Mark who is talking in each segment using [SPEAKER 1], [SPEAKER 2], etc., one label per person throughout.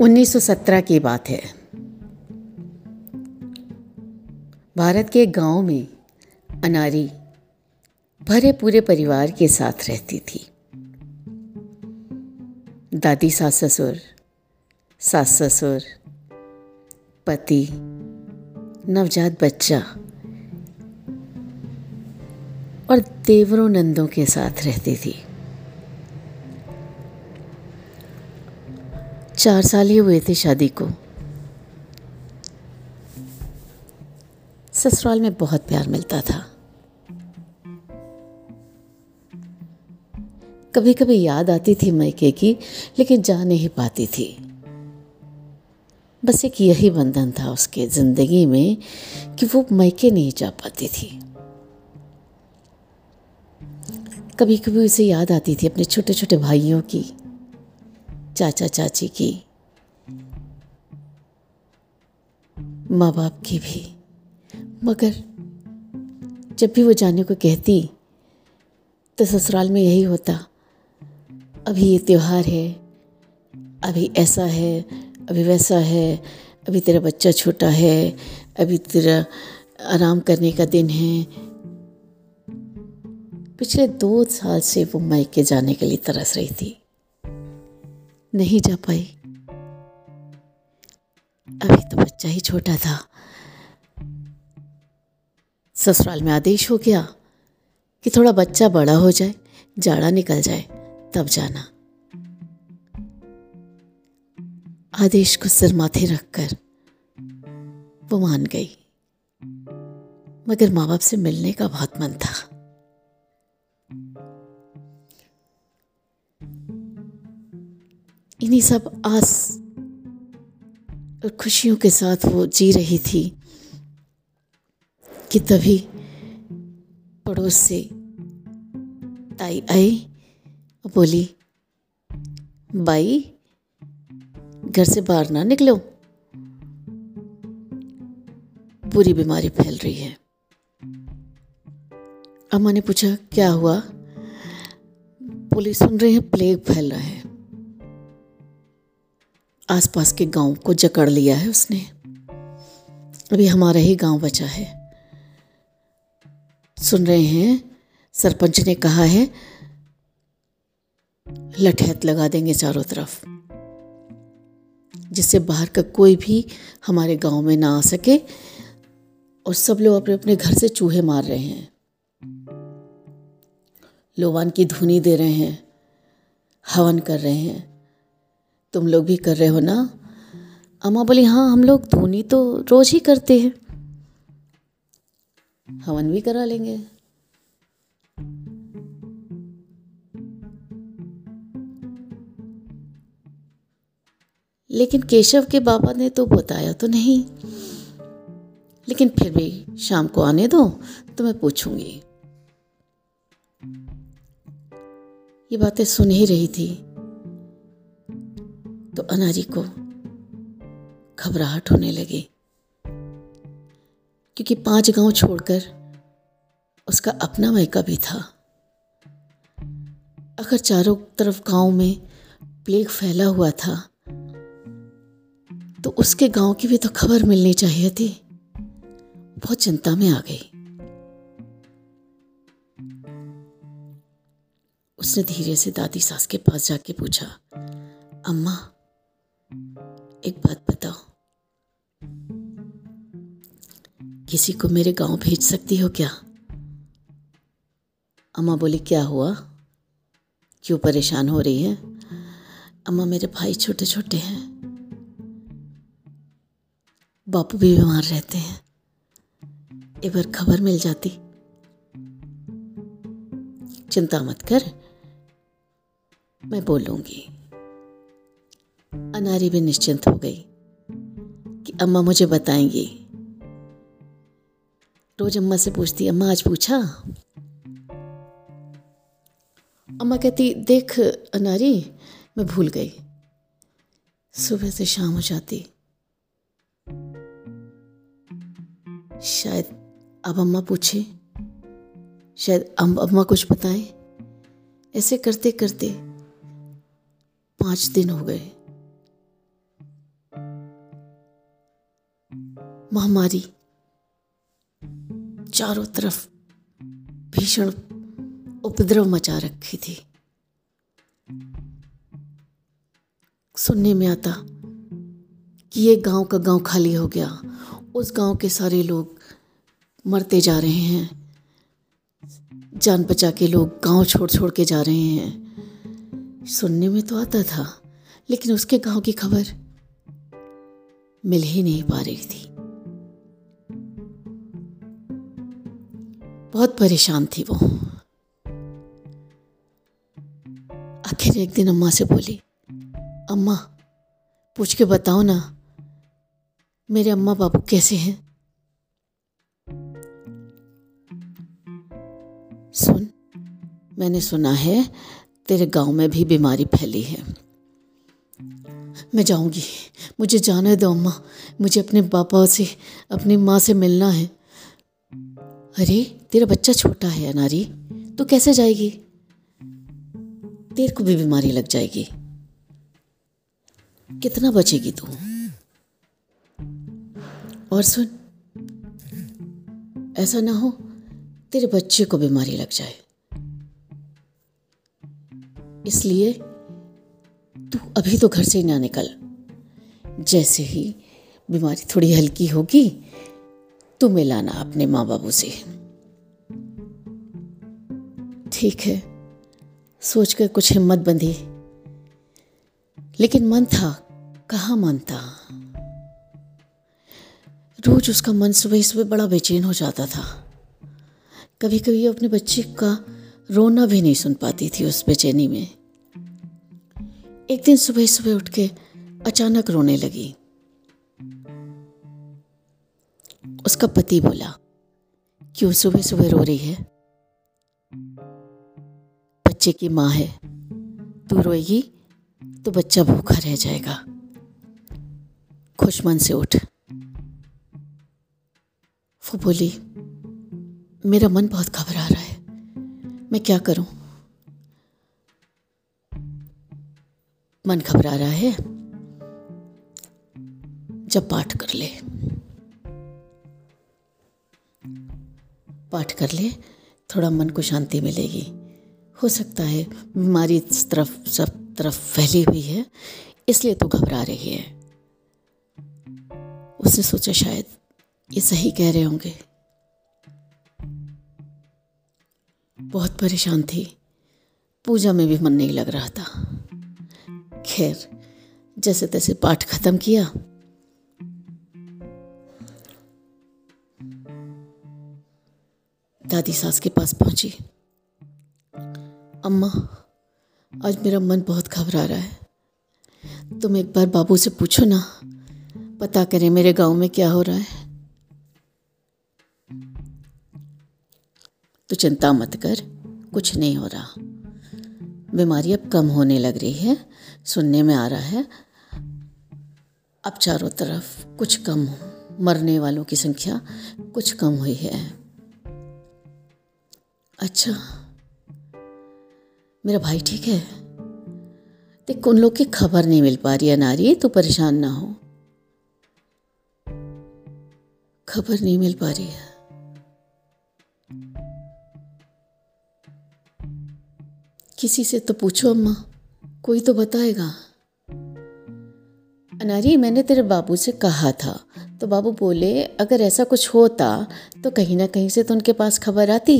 [SPEAKER 1] 1917 की बात है। भारत के गाँव में अनारी भरे पूरे परिवार के साथ रहती थी। दादी, सास ससुर सास ससुर, पति, नवजात बच्चा और देवरों नंदों के साथ रहती थी। चार साल ही हुए थे शादी को। ससुराल में बहुत प्यार मिलता था। कभी कभी याद आती थी मैके की, लेकिन जा नहीं पाती थी। बस एक यही बंधन था उसके ज़िंदगी में कि वो मैके नहीं जा पाती थी। कभी कभी उसे याद आती थी अपने छोटे छोटे भाइयों की। चाचा चाची की। माँ बाप की भी। मगर जब भी वो जाने को कहती तो ससुराल में यही होता। अभी ये त्यौहार है, अभी ऐसा है, अभी वैसा है, अभी तेरा बच्चा छोटा है, अभी तेरा आराम करने का दिन है। पिछले दो साल से वो मायके जाने के लिए तरस रही थी। नहीं जा पाई। अभी तो बच्चा ही छोटा था। ससुराल में आदेश हो गया कि थोड़ा बच्चा बड़ा हो जाए, जाड़ा निकल जाए, तब जाना। आदेश को सिर माथे रखकर वो मान गई, मगर माँ बाप से मिलने का बहुत मन था। इन्हीं सब आस और खुशियों के साथ वो जी रही थी कि तभी पड़ोस से ताई आई और बोली, बाई, घर से बाहर ना निकलो। बुरी बीमारी फैल रही है। अम्मा ने पूछा, क्या हुआ? बोली सुन रहे हैं, प्लेग फैल रहा है। आसपास के गाँव को जकड़ लिया है उसने। अभी हमारा ही गाँव बचा है। सुन रहे हैं, सरपंच ने कहा है, लठैत लगा देंगे चारों तरफ़, जिससे बाहर का कोई भी हमारे गाँव में ना आ सके और सब लोग अपने अपने घर से चूहे मार रहे हैं। लोबान की धुनी दे रहे हैं, हवन कर रहे हैं। तुम लोग भी कर रहे हो ना? अम्मा बोली हाँ हम लोग धोनी तो रोज ही करते हैं। हवन भी करा लेंगे। लेकिन केशव के बाबा ने तो बताया तो नहीं। लेकिन फिर भी शाम को आने दो तो मैं पूछूँगी। ये बातें सुन ही रही थी। तो अनारी को घबराहट होने लगी, क्योंकि पाँच गाँव छोड़कर उसका अपना मैका भी था। अगर चारों तरफ़ गाँव में प्लेग फैला हुआ था तो उसके गाँव की भी तो खबर मिलनी चाहिए थी। बहुत चिंता में आ गई। उसने धीरे से दादी सास के पास जाके पूछा, अम्मा एक बात बताओ। किसी को मेरे गाँव भेज सकती हो क्या? अम्मा बोली, क्या हुआ? क्यों परेशान हो रही है? अम्मा मेरे भाई छोटे छोटे हैं। बापू भी बीमार रहते हैं। एक बार खबर मिल जाती। चिंता मत कर। मैं बोलूँगी। अनारी भी निश्चिंत हो गई कि अम्मा मुझे बताएँगी। रोज अम्मा से पूछती, अम्मा, आज पूछा? अम्मा कहती, देख अनारी, मैं भूल गई। सुबह से शाम हो जाती। शायद अब अम्मा पूछे, शायद अम्मा कुछ बताएँ। ऐसे करते करते पाँच दिन हो गए। महामारी चारों तरफ़ भीषण उपद्रव मचा रखी थी। सुनने में आता कि ये गाँव का गाँव खाली हो गया। उस गाँव के सारे लोग मरते जा रहे हैं। जान बचा के लोग गाँव छोड़ छोड़ के जा रहे हैं। सुनने में तो आता था, लेकिन उसके गाँव की खबर मिल ही नहीं पा रही थी। बहुत परेशान थी वो। आखिर एक दिन अम्मा से बोली, अम्मा, पूछ के बताओ ना, मेरे अम्मा बाबू कैसे हैं? सुन, मैंने सुना है, तेरे गाँव में भी बीमारी फैली है। मैं जाऊँगी। मुझे जाने दो अम्मा। मुझे अपने पापा से, अपनी माँ से मिलना है। अरे, तेरा बच्चा छोटा है अनारी, तू कैसे जाएगी? तेरे को भी बीमारी लग जाएगी। कितना बचेगी तू? और सुन, ऐसा ना हो, तेरे बच्चे को बीमारी लग जाए। इसलिए तू अभी तो घर से ही ना निकल। जैसे ही बीमारी थोड़ी हल्की होगी तू मिलाना अपने माँ बाबू से। ठीक है, सोचकर कुछ हिम्मत बंधी। लेकिन मन था, कहाँ था? रोज उसका मन सुबह सुबह बड़ा बेचैन हो जाता था। कभी कभी अपने बच्चे का रोना भी नहीं सुन पाती थी उस बेचैनी में। एक दिन सुबह सुबह उठ के अचानक रोने लगी। उसका पति बोला, क्यों सुबह सुबह रो रही है? बच्चे की माँ है। तू रोएगी तो बच्चा भूखा रह जाएगा। खुश मन से उठ। वो बोली, मेरा मन बहुत घबरा रहा है। मैं क्या करूँ? मन घबरा रहा है, जब पाठ कर ले। पाठ कर ले, थोड़ा मन को शांति मिलेगी। हो सकता है बीमारी तरफ़, सब तरफ़ फैली हुई है, इसलिए तो घबरा रही है। उसने सोचा शायद ये सही कह रहे होंगे। बहुत परेशान थी। पूजा में भी मन नहीं लग रहा था। खैर, जैसे तैसे पाठ खत्म किया दादी सास के पास पहुँची। अम्मा, आज मेरा मन बहुत घबरा रहा है। तुम एक बार बाबू से पूछो ना, पता करें मेरे गाँव में क्या हो रहा है। तो चिंता मत कर, कुछ नहीं हो रहा। बीमारी अब कम होने लग रही है, सुनने में आ रहा है। अब चारों तरफ़ कुछ कम, मरने वालों की संख्या कुछ कम हुई है। अच्छा। मेरा भाई ठीक है? देख, उन लोग की खबर नहीं मिल पा रही है नारी तो परेशान ना हो। खबर नहीं मिल पा रही है। किसी से तो पूछो अम्मा, कोई तो बताएगा। अनारी मैंने तेरे बाबू से कहा था तो बाबू बोले, अगर ऐसा कुछ होता तो कहीं ना कहीं से तो उनके पास खबर आती।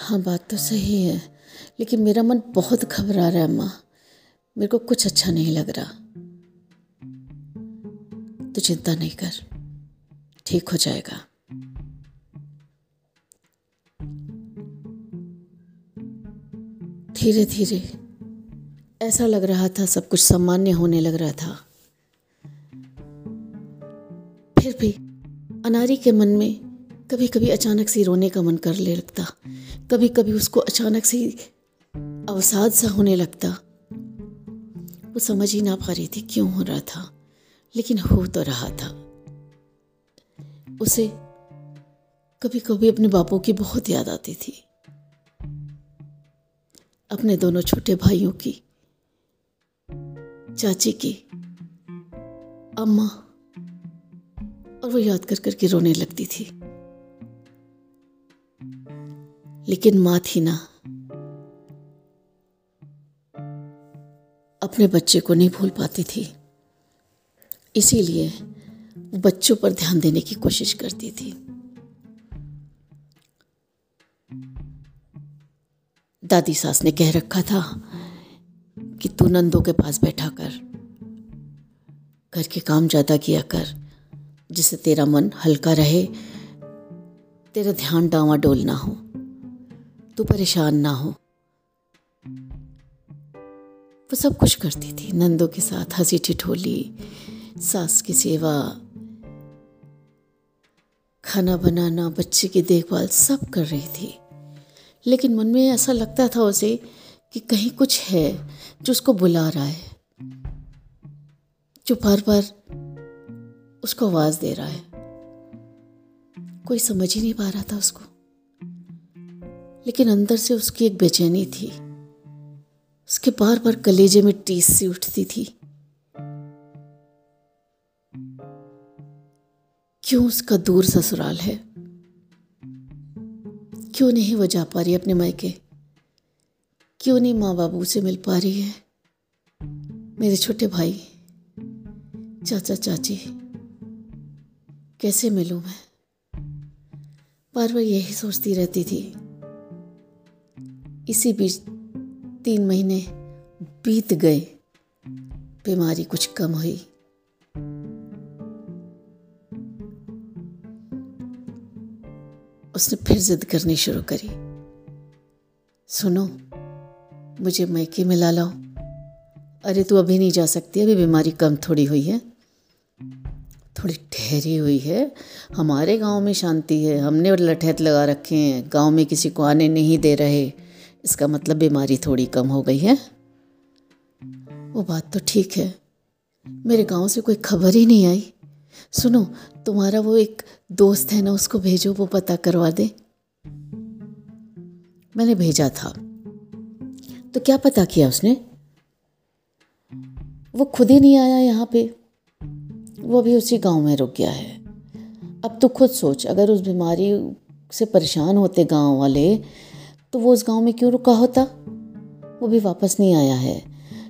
[SPEAKER 1] हाँ बात तो सही है। लेकिन मेरा मन बहुत घबरा रहा है अम्मा मेरे को कुछ अच्छा नहीं लग रहा। तो चिंता नहीं कर। ठीक हो जाएगा। धीरे धीरे। ऐसा लग रहा था, सब कुछ सामान्य होने लग रहा था। फिर भी अनारी के मन में कभी कभी अचानक से रोने का मन कर ले लगता। कभी कभी उसको अचानक से अवसाद सा होने लगता। वो समझ ही ना पा रही थी क्यों हो रहा था, लेकिन हो तो रहा था। उसे कभी कभी अपने बापों की बहुत याद आती थी। अपने दोनों छोटे भाइयों की, चाची की, अम्मा, और वो याद कर करके रोने लगती थी। लेकिन माँ थी ना। अपने बच्चे को नहीं भूल पाती थी। इसीलिए बच्चों पर ध्यान देने की कोशिश करती थी। दादी सास ने कह रखा था कि तू नंदों के पास बैठा कर। घर के काम ज़्यादा किया कर, जिससे तेरा मन हल्का रहे, तेरा ध्यान डावा डोल ना हो। तू परेशान ना हो। वो सब कुछ करती थी, नंदों के साथ, हँसी ठिठोली, सास की सेवा, खाना बनाना, बच्चे की देखभाल सब कर रही थी। लेकिन मन में ऐसा लगता था उसे कि कहीं कुछ है जो उसको बुला रहा है, जो बार बार उसको आवाज़ दे रहा है। कोई समझ ही नहीं पा रहा था उसको। लेकिन अंदर से उसकी एक बेचैनी थी। उसके बार बार कलेजे में टीस सी उठती थी। क्यों उसका दूर ससुराल है? क्यों नहीं वो जा पा रही अपने मायके? क्यों नहीं माँ बाबू से मिल पा रही है? मेरे छोटे भाई, चाचा, चाची, कैसे मिलूं मैं? बार बार यही सोचती रहती थी। इसी बीच तीन महीने बीत गए। बीमारी कुछ कम हुई। उसने फिर जिद करनी शुरू करी। सुनो, मुझे मैके में ला लाओ। अरे, तू अभी नहीं जा सकती। अभी बीमारी कम थोड़ी हुई है। थोड़ी ठहरी हुई है। हमारे गाँव में शांति है। हमने लठैत लगा रखे हैं। गाँव में किसी को आने नहीं दे रहे। इसका मतलब बीमारी थोड़ी कम हो गई है। वो बात तो ठीक है। मेरे गाँव से कोई खबर ही नहीं आई। सुनो, तुम्हारा वो एक दोस्त है ना, उसको भेजो, वो पता करवा दे। मैंने भेजा था। तो क्या पता किया उसने? वो खुद ही नहीं आया यहाँ पे। वो अभी उसी गाँव में रुक गया है। अब तो खुद सोच, अगर उस बीमारी से परेशान होते गाँव वाले तो वो उस गाँव में क्यों रुका होता? वो भी वापस नहीं आया है।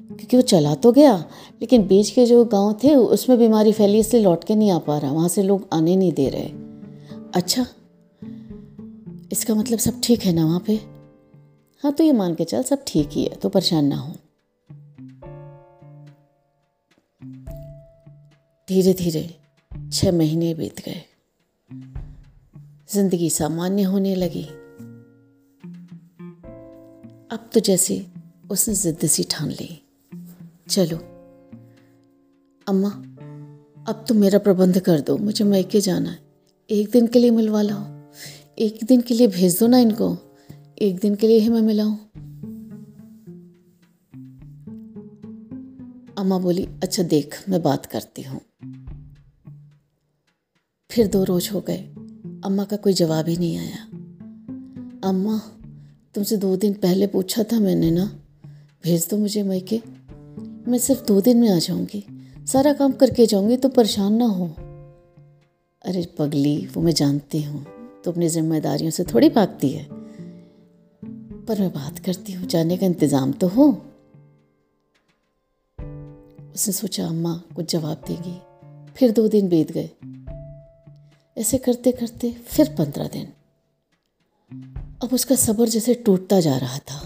[SPEAKER 1] क्योंकि वो चला तो गया, लेकिन बीच के जो गाँव थे, उसमें बीमारी फैली, इसलिए लौट के नहीं आ पा रहा। वहाँ से लोग आने नहीं दे रहे। अच्छा इसका मतलब सब ठीक है ना वहाँ पे? हाँ तो ये मान के चल, सब ठीक ही है तो परेशान ना हो। धीरे धीरे छह महीने बीत गए। ज़िंदगी सामान्य होने लगी। अब तो जैसे उसने जिद्द सी ठान ली। चलो। अम्मा, अब तो मेरा प्रबंध कर दो, मुझे मैके जाना है। एक दिन के लिए मिलवा लाओ, एक दिन के लिए भेज दो ना इनको, एक दिन के लिए ही मैं मिलाऊं। अम्मा बोली अच्छा देख, मैं बात करती हूँ। फिर दो रोज हो गए। अम्मा का कोई जवाब ही नहीं आया। अम्मा तुमसे दो दिन पहले पूछा था मैंने ना। भेज दो मुझे मैके मैं सिर्फ़ दो दिन में आ जाऊँगी। सारा काम करके जाऊँगी तो परेशान ना हो। अरे पगली, वो मैं जानती हूँ। तो अपनी जिम्मेदारियों से थोड़ी भागती है। पर मैं बात करती हूँ, जाने का इंतज़ाम तो हो। उसने सोचा, अम्मा कुछ जवाब देगी। फिर दो दिन बीत गए। ऐसे करते करते फिर पंद्रह दिन। अब उसका सब्र जैसे टूटता जा रहा था।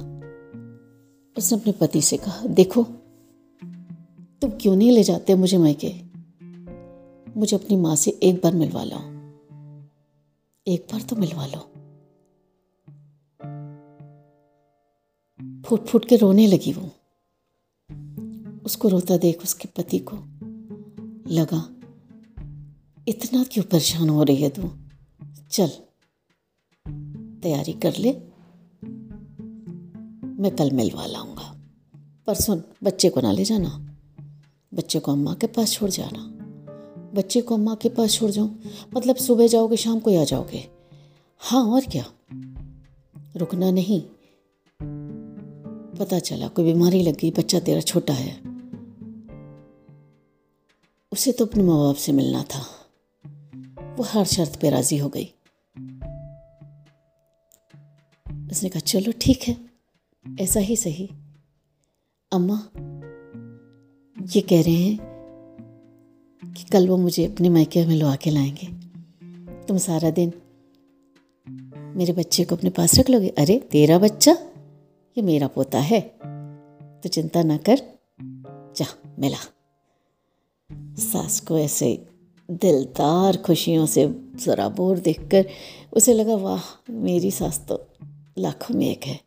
[SPEAKER 1] उसने अपने पति से कहा, देखो, तुम क्यों नहीं ले जाते मुझे मैके मुझे अपनी माँ से एक बार मिलवा लो। एक बार तो मिलवा लो। फूट फूट के रोने लगी वो। उसको रोता देख उसके पति को लगा, इतना क्यों परेशान हो रही है तू? चल तैयारी कर ले। मैं कल मिलवा लाऊँगा। पर सुन, बच्चे को ना ले जाना। बच्चे को अम्मा के पास छोड़ जाना। बच्चे को अम्मा के पास छोड़ जाऊँ? मतलब सुबह जाओगे, शाम को आ जाओगे? हाँ और क्या? रुकना नहीं। पता चला, कोई बीमारी लग गई, बच्चा तेरा छोटा है। उसे तो अपने माँ बाप से मिलना था। वो हर शर्त पे राज़ी हो गई। उसने कहा, चलो ठीक है, ऐसा ही सही। अम्मा ये कह रहे हैं कि कल वो मुझे अपने मायके में लुआ के लाएँगे। तुम सारा दिन मेरे बच्चे को अपने पास रख लोगे? अरे, तेरा बच्चा? ये मेरा पोता है तो चिंता ना कर। जा, मिला। सास को ऐसे दिलदार खुशियों से ज़रा बोर देखकर उसे लगा, वाह, मेरी सास तो लाखों में एक है।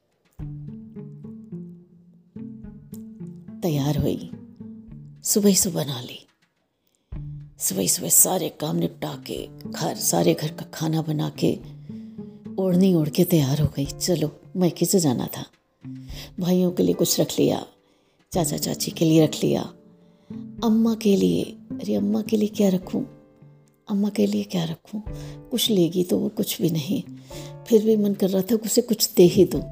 [SPEAKER 1] तैयार हुई। सुबह सुबह बना ली। सुबह सुबह सारे काम निपटा के, घर, सारे घर का खाना बना के, ओढ़नी ओढ़ के तैयार हो गई। चलो मैके से जाना था। भाइयों के लिए कुछ रख लिया। चाचा चाची के लिए रख लिया। अम्मा के लिए, अरे अम्मा के लिए क्या रखूँ? अम्मा के लिए क्या रखूँ? कुछ लेगी तो वो कुछ भी नहीं। फिर भी मन कर रहा था उसे कुछ दे ही दूँ।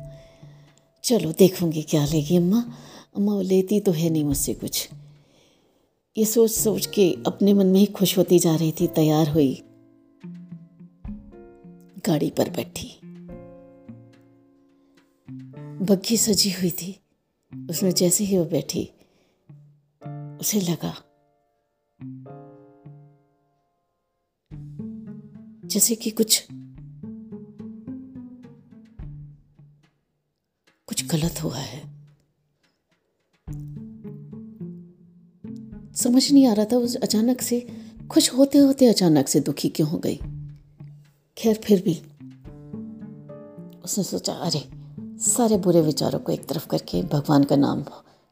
[SPEAKER 1] चलो, देखूँगी क्या लेगी अम्मा। अम्मा वो लेती तो है नहीं मुझसे कुछ। ये सोच सोच के अपने मन में ही खुश होती जा रही थी, तैयार हुई। गाड़ी पर बैठी। बग्घी सजी हुई थी। उसमें जैसे ही वो बैठी, उसे लगा जैसे कि कुछ कुछ गलत हुआ है। समझ नहीं आ रहा था उस अचानक से खुश होते होते अचानक से दुखी क्यों हो गई? खैर, फिर भी उसने सोचा, अरे, सारे बुरे विचारों को एक तरफ़ करके भगवान का नाम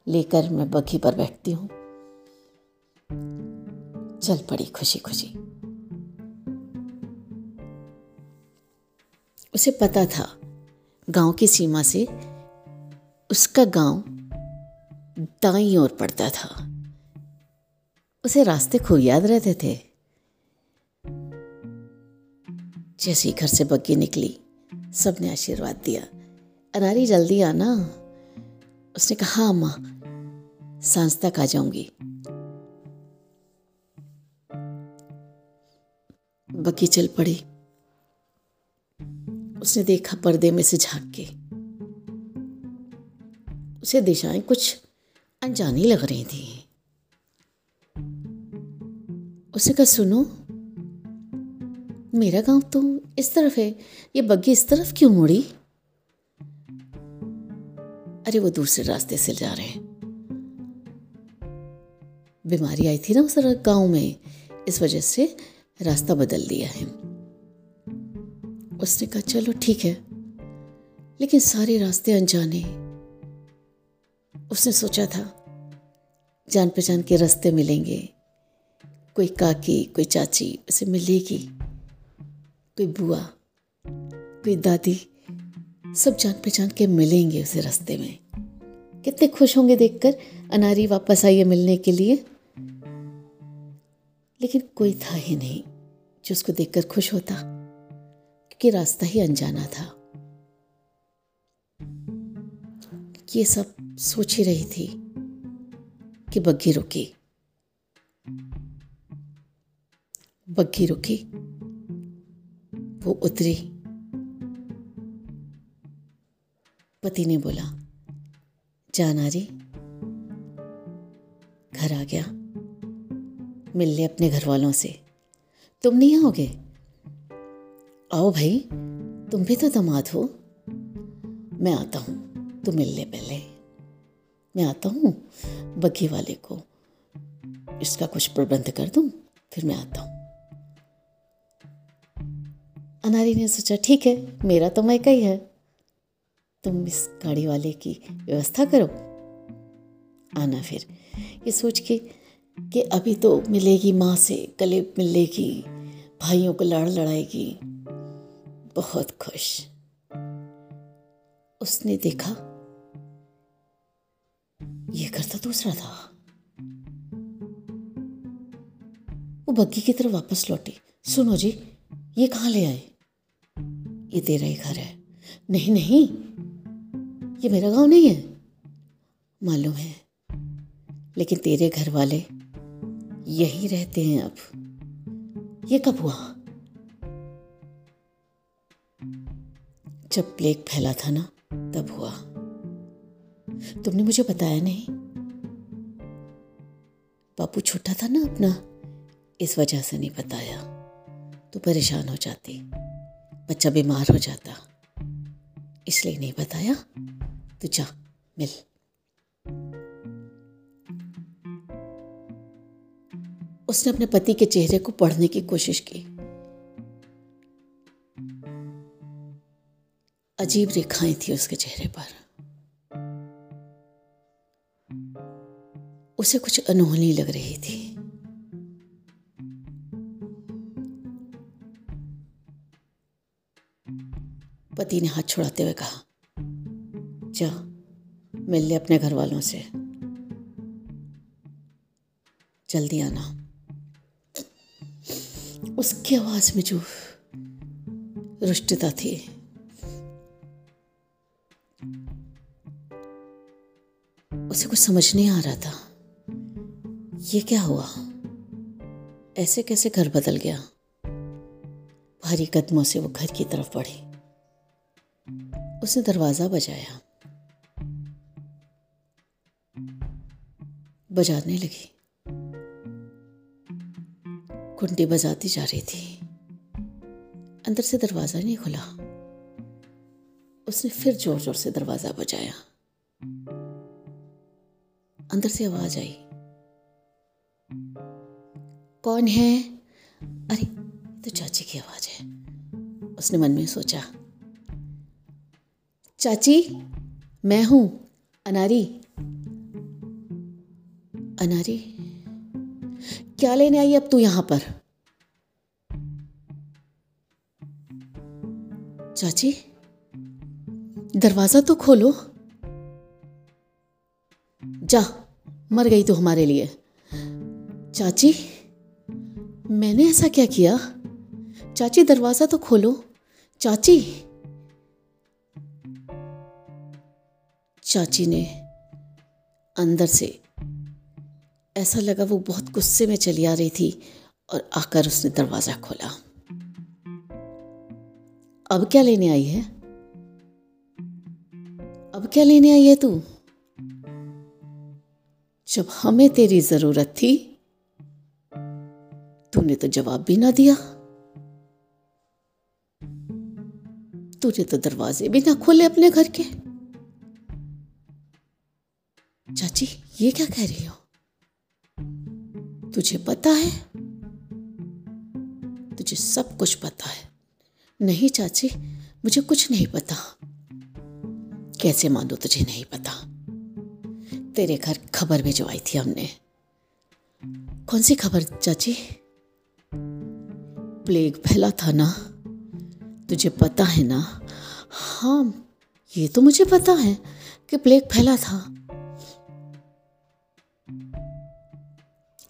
[SPEAKER 1] लेकर मैं बग्घी पर बैठती हूँ। चल पड़ी खुशी खुशी उसे पता था, गाँव की सीमा से उसका गाँव दाई ओर पड़ता था। उसे रास्ते खूब याद रहते थे। जैसे घर से बग्गी निकली, सबने आशीर्वाद दिया। अनारी, जल्दी आना। उसने कहा हाँ अम्मा सांस तक आ जाऊँगी। बग्गी चल पड़ी। उसने देखा पर्दे में से झाँक के। उसे दिशाएँ कुछ अनजानी लग रही थी। उसे कहा, सुनो, मेरा गाँव तो इस तरफ़ है। ये बग्घी इस तरफ़ क्यों मुड़ी? अरे, वो दूसरे रास्ते से जा रहे हैं। बीमारी आई थी ना उस गाँव में। इस वजह से रास्ता बदल दिया है। उसने कहा, चलो, ठीक है। लेकिन सारे रास्ते अनजाने। उसने सोचा था जान पहचान के रास्ते मिलेंगे। कोई काकी, कोई चाची, उसे मिलेगी। कोई बुआ, कोई दादी, सब जान पहचान के मिलेंगे उसे रास्ते में। कितने खुश होंगे देखकर अनारी वापस आई है मिलने के लिए। लेकिन कोई था ही नहीं जो उसको देखकर खुश होता। क्योंकि रास्ता ही अनजाना था। ये सब सोच ही रही थी कि बग्घी रुकी। बग्घी रुकी, वो उतरी। पति ने बोला, जान आ रही, घर आ गया। मिल ले अपने घर वालों से। तुम नहीं आओगे? आओ भाई, तुम भी तो दमाद हो। मैं आता हूँ तू मिल ले पहले। मैं आता हूँ, बग्घी वाले को। इसका कुछ प्रबंध कर दूँ, फिर मैं आता हूँ। अनारी ने सोचा, ठीक है, मेरा तो मैं ही है। तुम इस गाड़ी वाले की व्यवस्था करो। आना फिर। ये सोच के कि अभी तो मिलेगी माँ से, गले मिलेगी, भाइयों को लड़ लड़ाएगी। बहुत खुश। उसने देखा, ये घर तो दूसरा था। वो बग्गी की तरफ़ वापस लौटी। सुनो जी, ये कहाँ ले आए? ये तेरा ही घर है। नहीं नहीं, ये मेरा गाँव नहीं है। मालूम है, लेकिन तेरे घर वाले यही रहते हैं अब। ये कब हुआ? जब प्लेग फैला था ना, तब हुआ। तुमने मुझे बताया नहीं। बापू छोटा था ना अपना, इस वजह से नहीं बताया। तो परेशान हो जाती, बच्चा बीमार हो जाता। इसलिए नहीं बताया। तो जा, मिल। उसने अपने पति के चेहरे को पढ़ने की कोशिश की। अजीब रेखाएँ थी उसके चेहरे पर। उसे कुछ अनहोनी लग रही थी। पति ने हाथ छुड़ाते हुए कहा, जा, मिल ले अपने घर वालों से। जल्दी आना। उसकी आवाज़ में जो रुष्टता थी उसे कुछ समझ नहीं आ रहा था। ये क्या हुआ? ऐसे कैसे घर बदल गया? भारी कदमों से वो घर की तरफ़ बढ़ी। उसने दरवाज़ा बजाया। बजाने लगी। कुंडी बजाती जा रही थी। अंदर से दरवाज़ा नहीं खुला। उसने फिर ज़ोर ज़ोर से दरवाज़ा बजाया। अंदर से आवाज़ आई। कौन है? अरे तो चाची की आवाज़ है। उसने मन में सोचा, चाची, मैं हूँ, अनारी। अनारी? क्या लेने आई अब तू यहाँ पर? चाची, दरवाज़ा तो खोलो। जा मर गई तो हमारे लिए। चाची, मैंने ऐसा क्या किया? चाची, दरवाज़ा तो खोलो। चाची। चाची ने अंदर से ऐसा लगा वो बहुत गुस्से में चली आ रही थी और आकर उसने दरवाज़ा खोला। अब क्या लेने आई है? अब क्या लेने आई है तू? जब हमें तेरी ज़रूरत थी, तूने तो जवाब भी ना दिया। तूने तो दरवाजे भी ना खोले अपने घर के। चाची, ये क्या कह रही हो? तुझे पता है? तुझे सब कुछ पता है। नहीं चाची, मुझे कुछ नहीं पता। कैसे मानो तुझे नहीं पता? तेरे घर खबर भिजवाई थी हमने। कौन सी खबर, चाची? प्लेग फैला था ना? तुझे पता है ना? हाँ ये तो मुझे पता है कि प्लेग फैला था।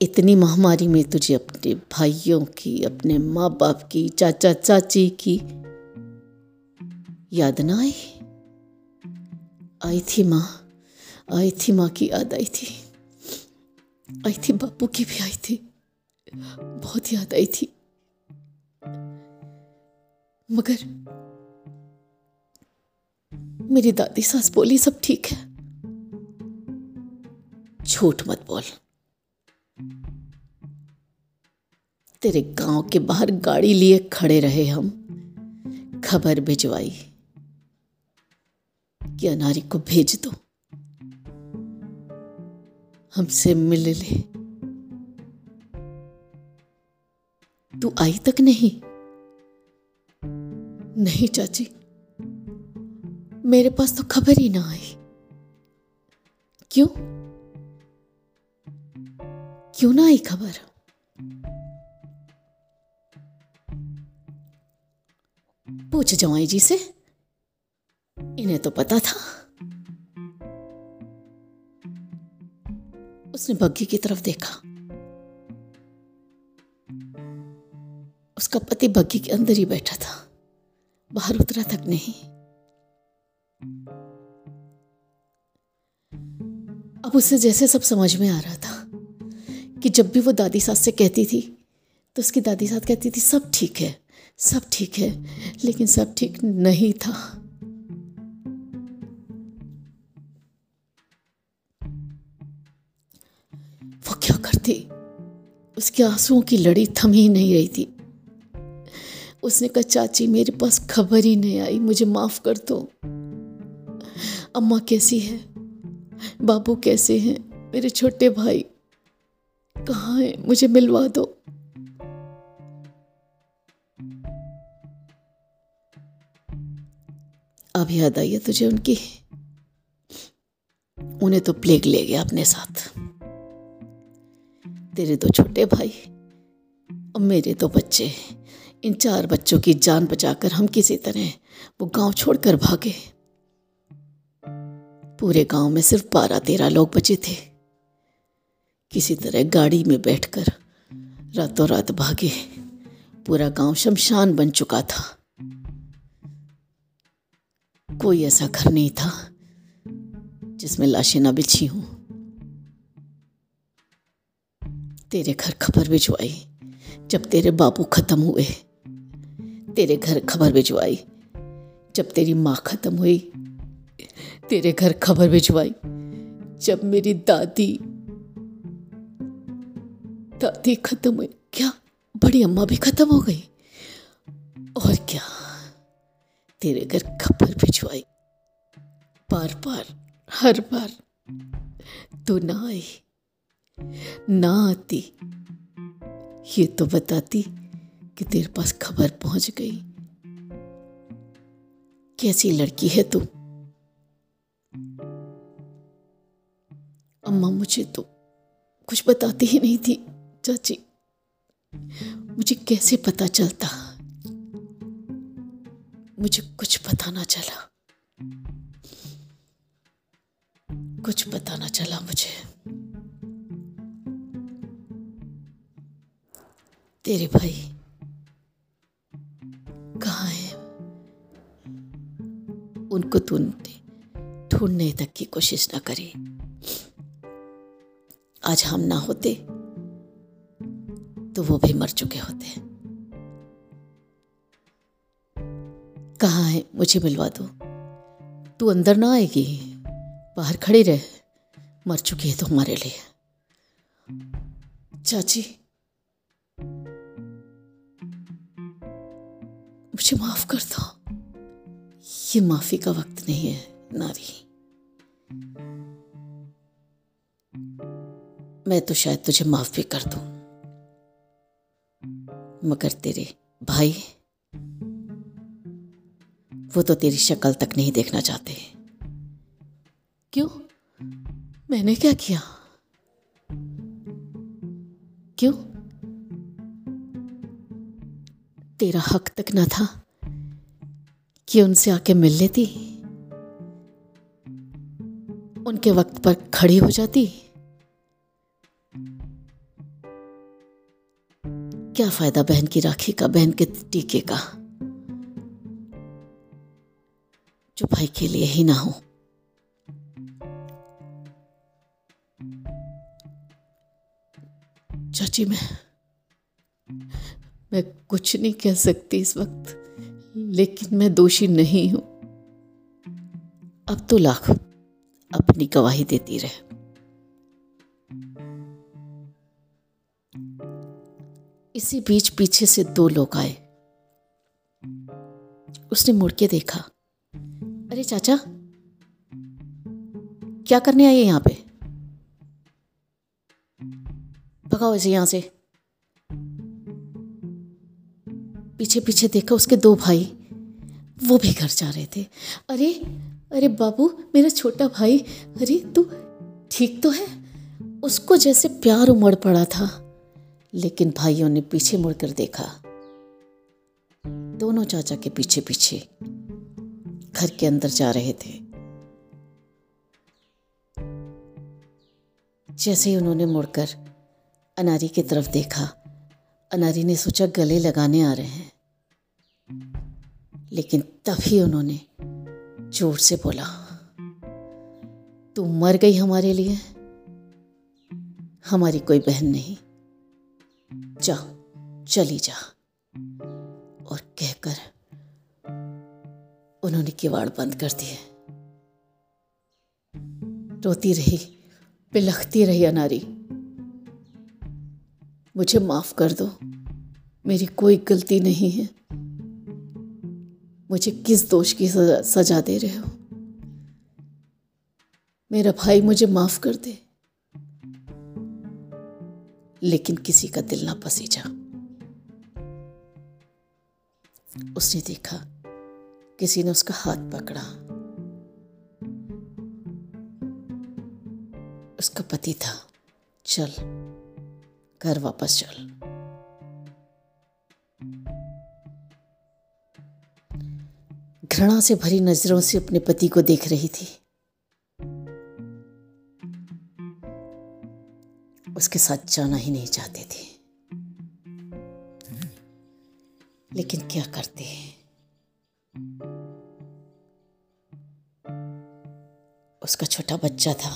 [SPEAKER 1] इतनी महामारी में तुझे अपने भाइयों की, अपने माँ बाप की चाचा चाची की याद ना आई? आई थी माँ। आई थी माँ की याद आई थी। आई थी बापू की भी आई थी। बहुत याद आई थी। मगर मेरी दादी सास बोली, सब ठीक है। झूठ मत बोल। तेरे गाँव के बाहर गाड़ी लिए खड़े रहे हम। खबर भिजवाई कि अनारी को भेज दो। हमसे मिल ले। तू आई तक नहीं? नहीं चाची। मेरे पास तो खबर ही ना आई। क्यों? क्यों ना आई खबर? पूछ जवाई जी से? इन्हें तो पता था। उसने बग्गी की तरफ़ देखा। उसका पति बग्गी के अंदर ही बैठा था। बाहर उतरा तक नहीं। अब उसे जैसे सब समझ में आ रहा था कि जब भी वो दादी सास से कहती थी तो उसकी दादी सास कहती थी, सब ठीक है, सब ठीक है, लेकिन सब ठीक नहीं था। करती उसके आंसुओं की लड़ी थम ही नहीं रही थी। उसने कहा, चाची, मेरे पास खबर ही नहीं आई, मुझे माफ़ कर दो। अम्मा कैसी है? बाबू कैसे हैं? मेरे छोटे भाई कहाँ हैं? मुझे मिलवा दो। अब याद आई है तुझे उनकी? उन्हें तो प्लेग ले गया अपने साथ। तेरे दो छोटे भाई और मेरे दो बच्चे इन चार बच्चों की जान बचाकर हम किसी तरह वो गाँव छोड़कर भागे। पूरे गाँव में सिर्फ़ बारह तेरह लोग बचे थे। किसी तरह गाड़ी में बैठकर रातों रात भागे। पूरा गाँव शमशान बन चुका था। कोई ऐसा घर नहीं था जिसमें लाशें ना बिछी हों। तेरे घर खबर भिजवाई, जब तेरे बाबू खत्म हुए। तेरे घर खबर भिजवाई, जब तेरी माँ खत्म हुई। तेरे घर खबर भिजवाई, जब मेरी दादी दादी खत्म हुई। क्या? बड़ी अम्मा भी खत्म हो गई? और क्या? तेरे घर खबर भिजवाई। बार बार, हर बार तो ना आई। ना आती। ये तो बताती कि तेरे पास खबर पहुँच गई। कैसी लड़की है तू? अम्मा मुझे तो कुछ बताती ही नहीं थी, चाची। मुझे कैसे पता चलता? मुझे कुछ पता ना चला। कुछ पता ना चला मुझे। तेरे भाई कहाँ है? उनको तूने ढूँढने तक की कोशिश ना करी। आज हम ना होते तो वो भी मर चुके होते कहाँ है? मुझे मिलवा दो। तू अंदर ना आएगी, बाहर खड़ी रहे। मर चुकी है तो हमारे लिए। चाची मुझे माफ़ कर दो। ये माफ़ी का वक्त नहीं है, नारी। मैं तो शायद तुझे माफ़ भी कर दूँ। मगर तेरे भाई वो तो तेरी शक्ल तक नहीं देखना चाहते। क्यों? मैंने क्या किया? क्यों? तेरा हक तक ना था कि उनसे आके मिल लेती। उनके वक्त पर खड़ी हो जाती। क्या फ़ायदा बहन की राखी का, बहन के टीके का? जो भाई के लिए ही ना हो। चाची मैं मैं कुछ नहीं कह सकती इस वक्त, लेकिन मैं दोषी नहीं हूँ। अब तो लाख अपनी गवाही देती रहे। इसी बीच पीछे से दो लोग आए। उसने मुड़ के देखा, अरे चाचा, क्या करने आए यहाँ पे? भगाओ इसे यहाँ से। पीछे पीछे देखा उसके दो भाई। वो भी घर जा रहे थे। अरे अरे बाबू, मेरा छोटा भाई, अरे तू ठीक तो है? उसको जैसे प्यार उमड़ पड़ा था। लेकिन भाइयों ने पीछे मुड़कर देखा। दोनों चाचा के पीछे पीछे घर के अंदर जा रहे थे। जैसे ही उन्होंने मुड़कर अनारी की तरफ़ देखा, अनारी ने सोचा गले लगाने आ रहे हैं। लेकिन तभी उन्होंने ज़ोर से बोला, तू मर गई हमारे लिए। हमारी कोई बहन नहीं। जा, चली जा। और कहकर उन्होंने किवाड़ बंद कर दिए। रोती रही, पिलखती रही अनारी। मुझे माफ़ कर दो। मेरी कोई गलती नहीं है। मुझे किस दोष की सजा, दे रहे हो? मेरा भाई मुझे माफ़ कर दे। लेकिन किसी का दिल ना पसीजा। उसने देखा किसी ने उसका हाथ पकड़ा। उसका पति था। चल घर वापस चल। घृणा से भरी नज़रों से अपने पति को देख रही थी। उसके साथ जाना ही नहीं चाहती थी। लेकिन क्या करते हैं? उसका छोटा बच्चा था।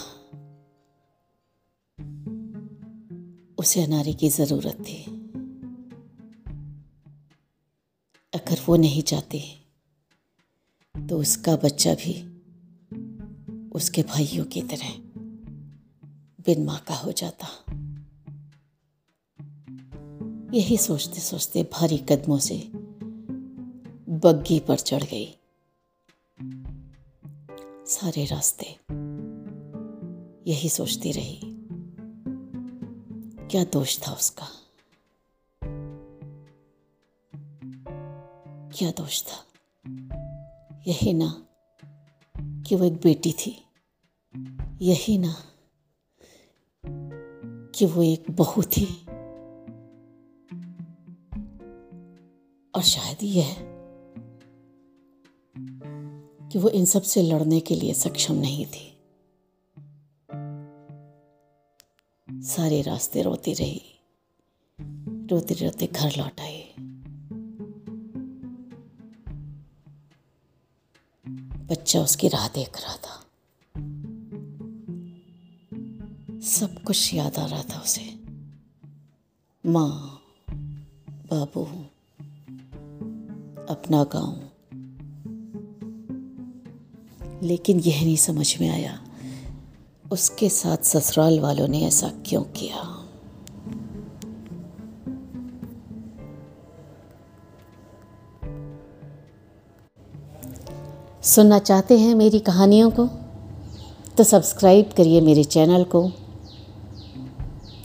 [SPEAKER 1] उसे अनारी की ज़रूरत थी। अगर वो नहीं चाहती तो उसका बच्चा भी उसके भाइयों की तरह बिन माँ का हो जाता। यही सोचते सोचते भारी कदमों से बग्गी पर चढ़ गई। सारे रास्ते यही सोचती रही। क्या दोष था उसका? क्या दोष था? यही ना कि वो एक बेटी थी। यही ना कि वो एक बहू थी। और शायद यह कि वो इन सबसे लड़ने के लिए सक्षम नहीं थी। सारे रास्ते रोती रही रोते रोते घर लौट आई। बच्चा उसकी राह देख रहा था। सब कुछ याद आ रहा था उसे। माँ, बाबू, अपना गाँव। लेकिन यह नहीं समझ में आया, उसके साथ ससुराल वालों ने ऐसा क्यों किया? सुनना चाहते हैं मेरी कहानियों को तो सब्सक्राइब करिए मेरे चैनल को।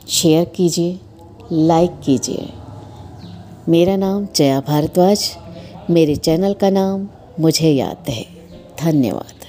[SPEAKER 1] शेयर कीजिए, लाइक कीजिए। मेरा नाम जया भारद्वाज, मेरे चैनल का नाम मुझे याद है। धन्यवाद।